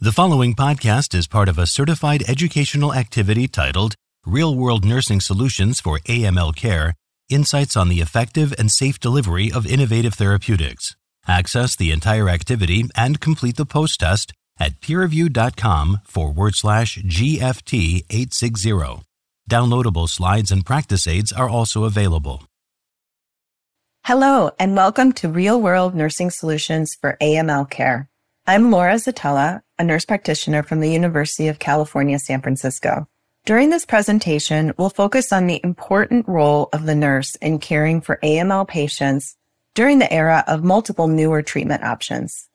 The following podcast is part of a certified educational activity titled Real World Nursing Solutions for AML Care Insights on the Effective and Safe Delivery of Innovative Therapeutics. Access the entire activity and complete the post test at peerview.com forward slash GFT 860. Downloadable slides and practice aids are also available. Hello, and welcome to Real World Nursing Solutions for AML Care. I'm Laura Zitella, a nurse practitioner from the University of California, San Francisco. During this presentation, we'll focus on the important role of the nurse in caring for AML patients during the era of multiple newer treatment options.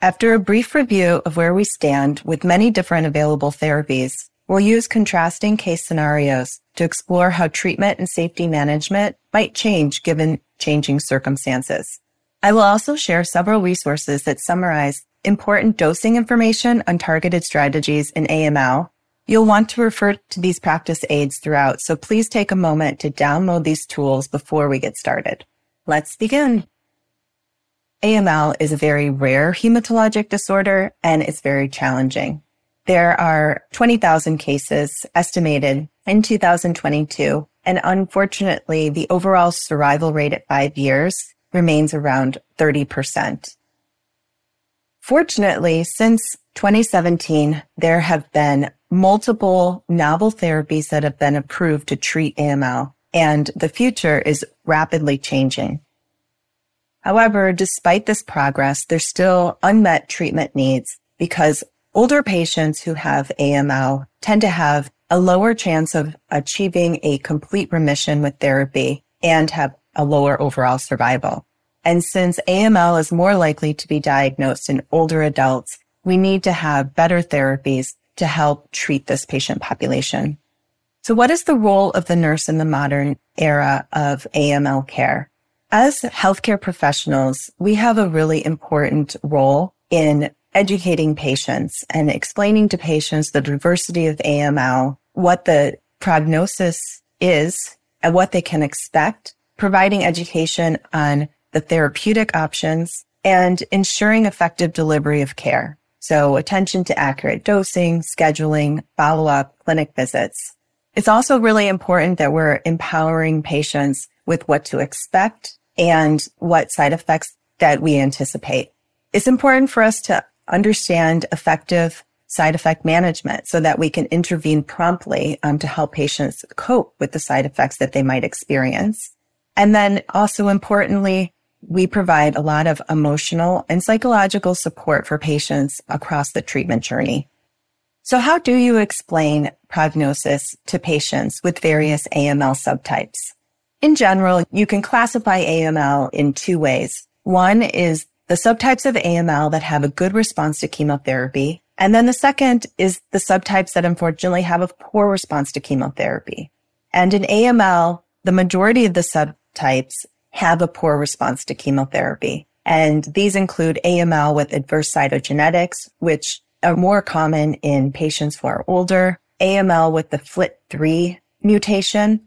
After a brief review of where we stand with many different available therapies, we'll use contrasting case scenarios to explore how treatment and safety management might change given changing circumstances. I will also share several resources that summarize important dosing information on targeted strategies in AML. You'll want to refer to these practice aids throughout, so please take a moment to download these tools before we get started. Let's begin. AML is a very rare hematologic disorder and it's very challenging. There are 20,000 cases estimated in 2022, and unfortunately, the overall survival rate at five years remains around 30%. Fortunately, since 2017, there have been multiple novel therapies that have been approved to treat AML, and the future is rapidly changing. However, despite this progress, there's still unmet treatment needs because older patients who have AML tend to have a lower chance of achieving a complete remission with therapy and have a lower overall survival. And since AML is more likely to be diagnosed in older adults, we need to have better therapies to help treat this patient population. So what is the role of the nurse in the modern era of AML care? As healthcare professionals, we have a really important role in educating patients and explaining to patients the diversity of AML, what the prognosis is and what they can expect, providing education on the therapeutic options, and ensuring effective delivery of care. So attention to accurate dosing, scheduling, follow up, clinic visits. It's also really important that we're empowering patients with what to expect and what side effects that we anticipate. It's important for us to understand effective side effect management so that we can intervene promptly um, to help patients cope with the side effects that they might experience. And then also importantly, we provide a lot of emotional and psychological support for patients across the treatment journey. So how do you explain prognosis to patients with various AML subtypes? In general, you can classify AML in two ways. One is the subtypes of AML that have a good response to chemotherapy. And then the second is the subtypes that unfortunately have a poor response to chemotherapy. And in AML, the majority of the subtypes have a poor response to chemotherapy. And these include AML with adverse cytogenetics, which are more common in patients who are older, AML with the FLT3 mutation,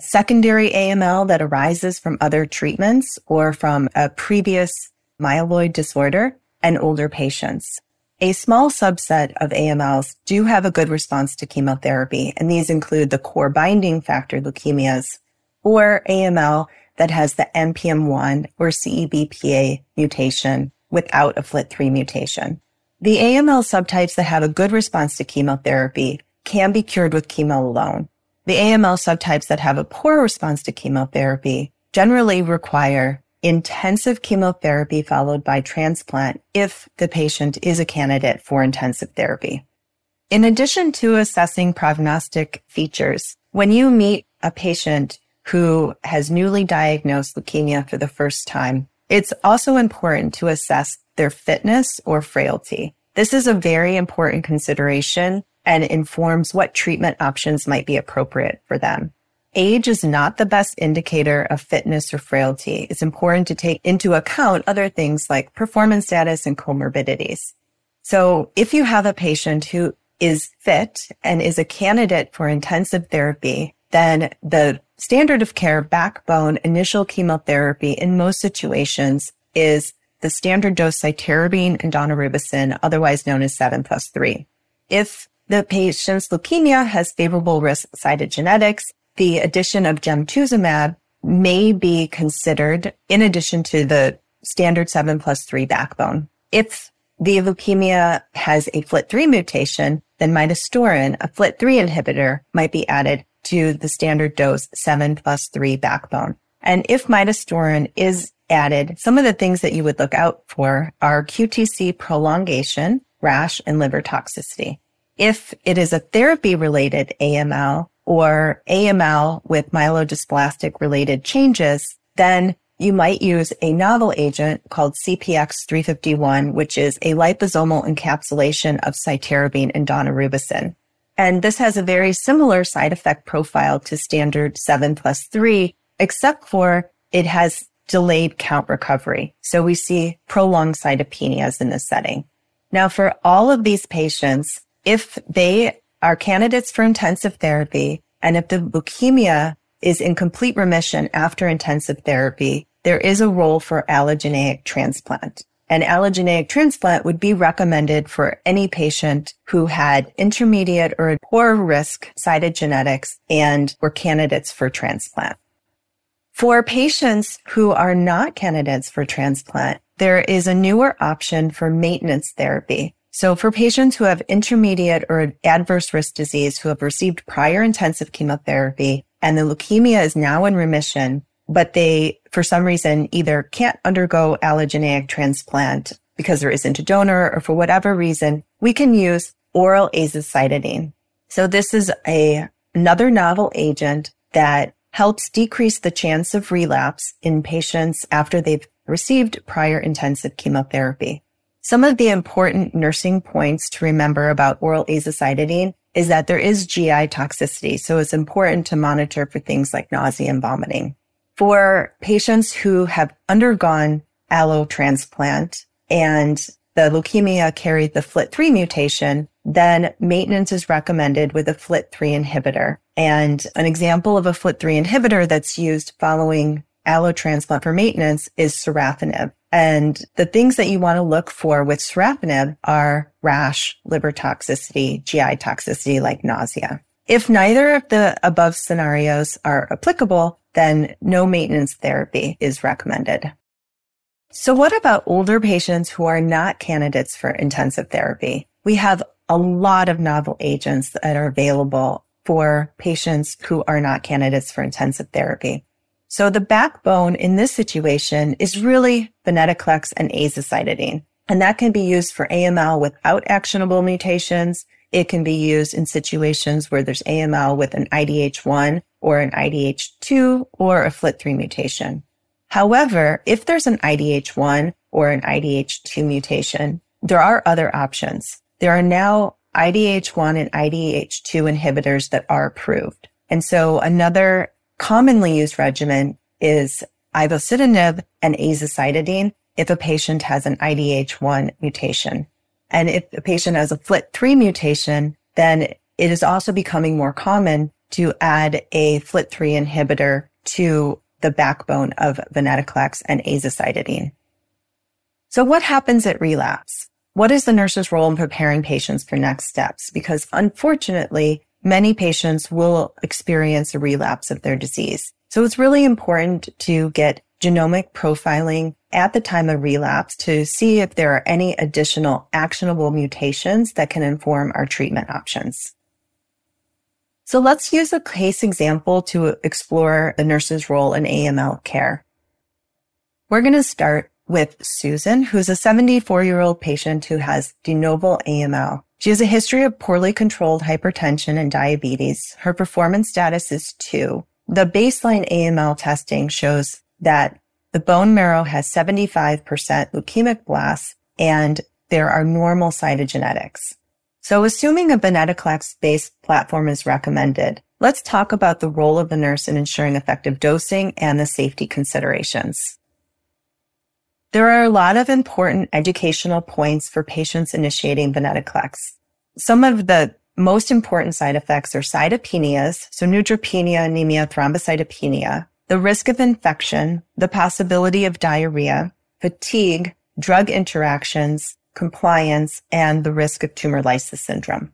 secondary AML that arises from other treatments or from a previous myeloid disorder, and older patients. A small subset of AMLs do have a good response to chemotherapy, and these include the core binding factor leukemias or AML that has the NPM1 or CEBPA mutation without a FLT3 mutation. The AML subtypes that have a good response to chemotherapy can be cured with chemo alone. The AML subtypes that have a poor response to chemotherapy generally require intensive chemotherapy followed by transplant if the patient is a candidate for intensive therapy. In addition to assessing prognostic features, when you meet a patient who has newly diagnosed leukemia for the first time, it's also important to assess their fitness or frailty. This is a very important consideration and informs what treatment options might be appropriate for them. Age is not the best indicator of fitness or frailty. It's important to take into account other things like performance status and comorbidities. So if you have a patient who is fit and is a candidate for intensive therapy, then the standard of care backbone initial chemotherapy in most situations is the standard dose cytarabine and daunorubicin, otherwise known as 7 plus 3. If the patient's leukemia has favorable risk cytogenetics, the addition of gemtuzumab may be considered in addition to the standard 7 plus 3 backbone. If the leukemia has a FLT3 mutation, then midostaurin, a FLT3 inhibitor, might be added to the standard dose 7 plus 3 backbone. And if midostaurin is added, some of the things that you would look out for are QTC prolongation, rash, and liver toxicity. If it is a therapy related AML or AML with myelodysplastic related changes, then you might use a novel agent called CPX351, which is a liposomal encapsulation of cytarabine and daunorubicin. And this has a very similar side effect profile to standard 7 plus 3, except for it has delayed count recovery. So we see prolonged cytopenias in this setting. Now, for all of these patients, if they are candidates for intensive therapy and if the leukemia is in complete remission after intensive therapy, there is a role for allogeneic transplant. An allogeneic transplant would be recommended for any patient who had intermediate or poor risk cytogenetics and were candidates for transplant. For patients who are not candidates for transplant, there is a newer option for maintenance therapy. So for patients who have intermediate or adverse risk disease who have received prior intensive chemotherapy and the leukemia is now in remission, but they, for some reason, either can't undergo allogeneic transplant because there isn't a donor or for whatever reason, we can use oral azacitidine. So this is a, another novel agent that helps decrease the chance of relapse in patients after they've received prior intensive chemotherapy. Some of the important nursing points to remember about oral azacitidine is that there is GI toxicity. So it's important to monitor for things like nausea and vomiting. For patients who have undergone allo transplant and the leukemia carried the FLT3 mutation, then maintenance is recommended with a FLT3 inhibitor. And an example of a FLT3 inhibitor that's used following allo transplant for maintenance is sorafenib. And the things that you want to look for with sorafenib are rash, liver toxicity, GI toxicity like nausea. If neither of the above scenarios are applicable, then no maintenance therapy is recommended. So what about older patients who are not candidates for intensive therapy? We have a lot of novel agents that are available for patients who are not candidates for intensive therapy. So the backbone in this situation is really venetoclax and azacitidine. And that can be used for AML without actionable mutations. It can be used in situations where there's AML with an IDH1 or an IDH2 or a FLT3 mutation. However, if there's an IDH1 or an IDH2 mutation, there are other options. There are now IDH1 and IDH2 inhibitors that are approved. And so another commonly used regimen is ivosidenib and azacitidine if a patient has an IDH1 mutation. And if a patient has a FLT3 mutation, then it is also becoming more common to add a FLT3 inhibitor to the backbone of venetoclax and azacitidine. So what happens at relapse? What is the nurse's role in preparing patients for next steps? Because unfortunately, many patients will experience a relapse of their disease. So it's really important to get genomic profiling at the time of relapse to see if there are any additional actionable mutations that can inform our treatment options. So let's use a case example to explore the nurse's role in AML care. We're going to start with Susan, who's a 74 year old patient who has de novo AML. She has a history of poorly controlled hypertension and diabetes. Her performance status is two. The baseline AML testing shows that the bone marrow has 75% leukemic blasts and there are normal cytogenetics. So assuming a venetoclax based platform is recommended, let's talk about the role of the nurse in ensuring effective dosing and the safety considerations. There are a lot of important educational points for patients initiating venetoclax. Some of the most important side effects are cytopenias, so neutropenia, anemia, thrombocytopenia, the risk of infection, the possibility of diarrhea, fatigue, drug interactions, compliance, and the risk of tumor lysis syndrome.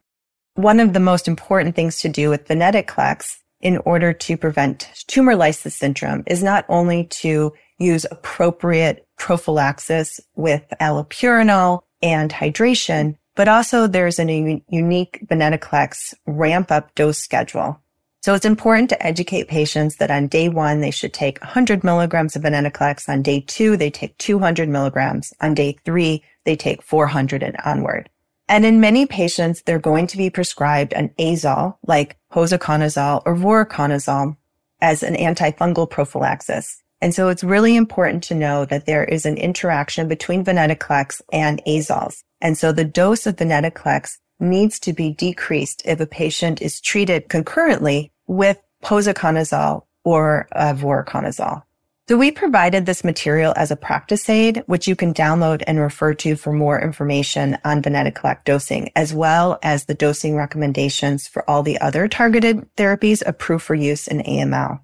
One of the most important things to do with venetoclax in order to prevent tumor lysis syndrome is not only to use appropriate prophylaxis with allopurinol and hydration, but also there's a unique venetoclax ramp up dose schedule. So it's important to educate patients that on day one, they should take 100 milligrams of venetoclax. On day two, they take 200 milligrams. On day three, they take 400 and onward. And in many patients, they're going to be prescribed an azole like posaconazole or voriconazole as an antifungal prophylaxis. And so it's really important to know that there is an interaction between venetoclax and azoles. And so the dose of venetoclax needs to be decreased if a patient is treated concurrently with posaconazole or voriconazole. So we provided this material as a practice aid, which you can download and refer to for more information on venetoclax dosing, as well as the dosing recommendations for all the other targeted therapies approved for use in AML.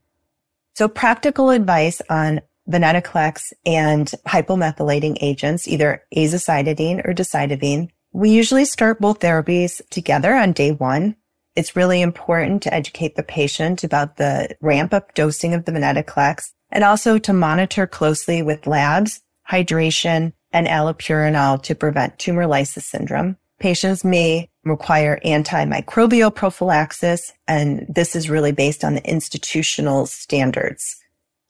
So practical advice on venetoclax and hypomethylating agents, either azacitidine or decitabine. We usually start both therapies together on day one. It's really important to educate the patient about the ramp up dosing of the venetoclax and also to monitor closely with labs, hydration, and allopurinol to prevent tumor lysis syndrome. Patients may require antimicrobial prophylaxis, and this is really based on the institutional standards.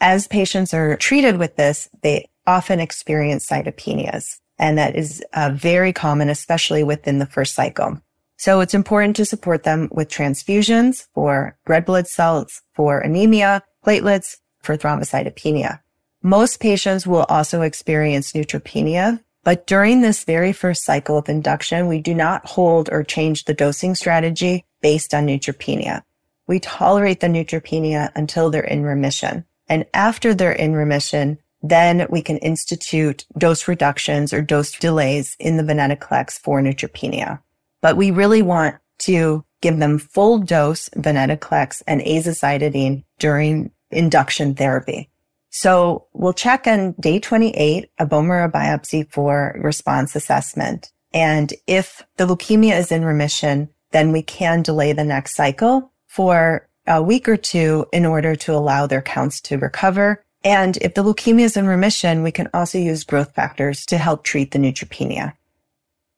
As patients are treated with this, they often experience cytopenias, and that is uh, very common, especially within the first cycle. So it's important to support them with transfusions for red blood cells, for anemia, platelets, for thrombocytopenia. Most patients will also experience neutropenia, but during this very first cycle of induction, we do not hold or change the dosing strategy based on neutropenia. We tolerate the neutropenia until they're in remission. And after they're in remission, then we can institute dose reductions or dose delays in the venetoclax for neutropenia. But we really want to give them full dose venetoclax and azacitidine during induction therapy. So we'll check on day 28, a bone marrow biopsy for response assessment. And if the leukemia is in remission, then we can delay the next cycle for a week or two in order to allow their counts to recover. And if the leukemia is in remission, we can also use growth factors to help treat the neutropenia.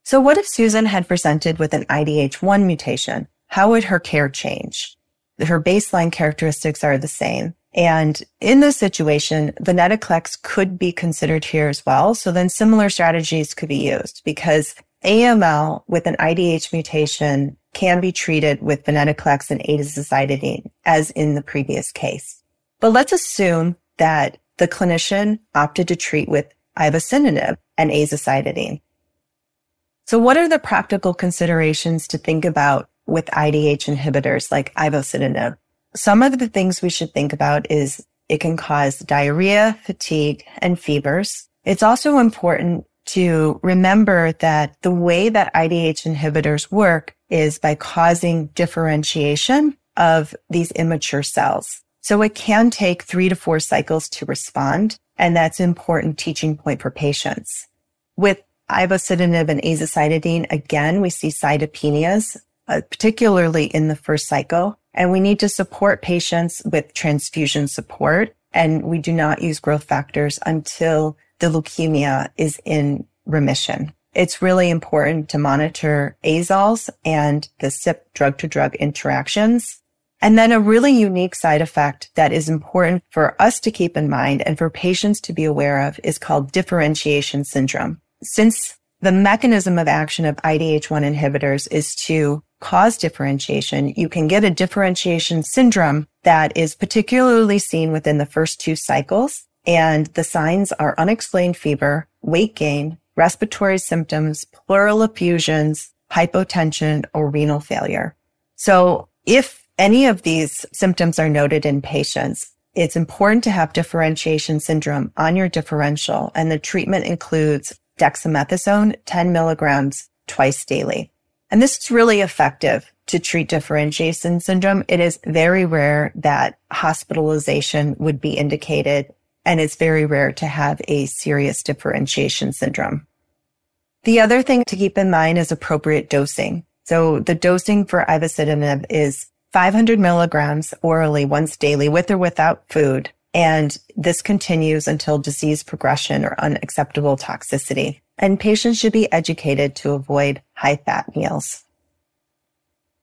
So what if Susan had presented with an IDH1 mutation? How would her care change? Her baseline characteristics are the same. And in this situation, venetoclax could be considered here as well. So then similar strategies could be used because AML with an IDH mutation can be treated with venetoclax and azacitidine as in the previous case. But let's assume that the clinician opted to treat with ivosidenib and azacitidine. So what are the practical considerations to think about with IDH inhibitors like ivosidenib? Some of the things we should think about is it can cause diarrhea, fatigue, and fevers. It's also important to remember that the way that IDH inhibitors work is by causing differentiation of these immature cells. So it can take three to four cycles to respond. And that's an important teaching point for patients. With ivosidenib and azacitidine, again, we see cytopenias, uh, particularly in the first cycle. And we need to support patients with transfusion support. And we do not use growth factors until the leukemia is in remission. It's really important to monitor azoles and the CYP drug to drug interactions. And then a really unique side effect that is important for us to keep in mind and for patients to be aware of is called differentiation syndrome. Since the mechanism of action of IDH1 inhibitors is to cause differentiation, you can get a differentiation syndrome that is particularly seen within the first two cycles. And the signs are unexplained fever, weight gain, respiratory symptoms, pleural effusions, hypotension, or renal failure. So if any of these symptoms are noted in patients, it's important to have differentiation syndrome on your differential. And the treatment includes dexamethasone, 10 milligrams twice daily. And this is really effective to treat differentiation syndrome. It is very rare that hospitalization would be indicated and it's very rare to have a serious differentiation syndrome. The other thing to keep in mind is appropriate dosing. So the dosing for ivosidenib is 500 milligrams orally once daily with or without food. And this continues until disease progression or unacceptable toxicity. And patients should be educated to avoid high fat meals.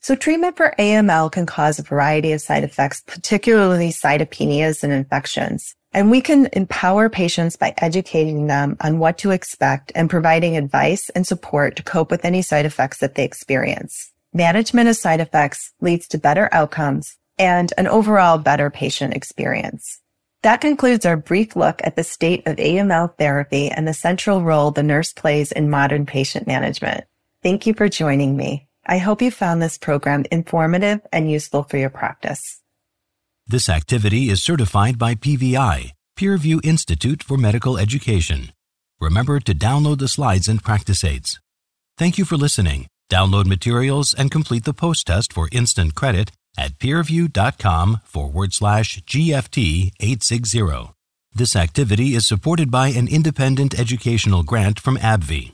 So treatment for AML can cause a variety of side effects, particularly cytopenias and infections. And we can empower patients by educating them on what to expect and providing advice and support to cope with any side effects that they experience. Management of side effects leads to better outcomes and an overall better patient experience. That concludes our brief look at the state of AML therapy and the central role the nurse plays in modern patient management. Thank you for joining me. I hope you found this program informative and useful for your practice. This activity is certified by PVI, Peerview Institute for Medical Education. Remember to download the slides and practice aids. Thank you for listening. Download materials and complete the post test for instant credit at peerview.com forward slash GFT 860. This activity is supported by an independent educational grant from AbbVie.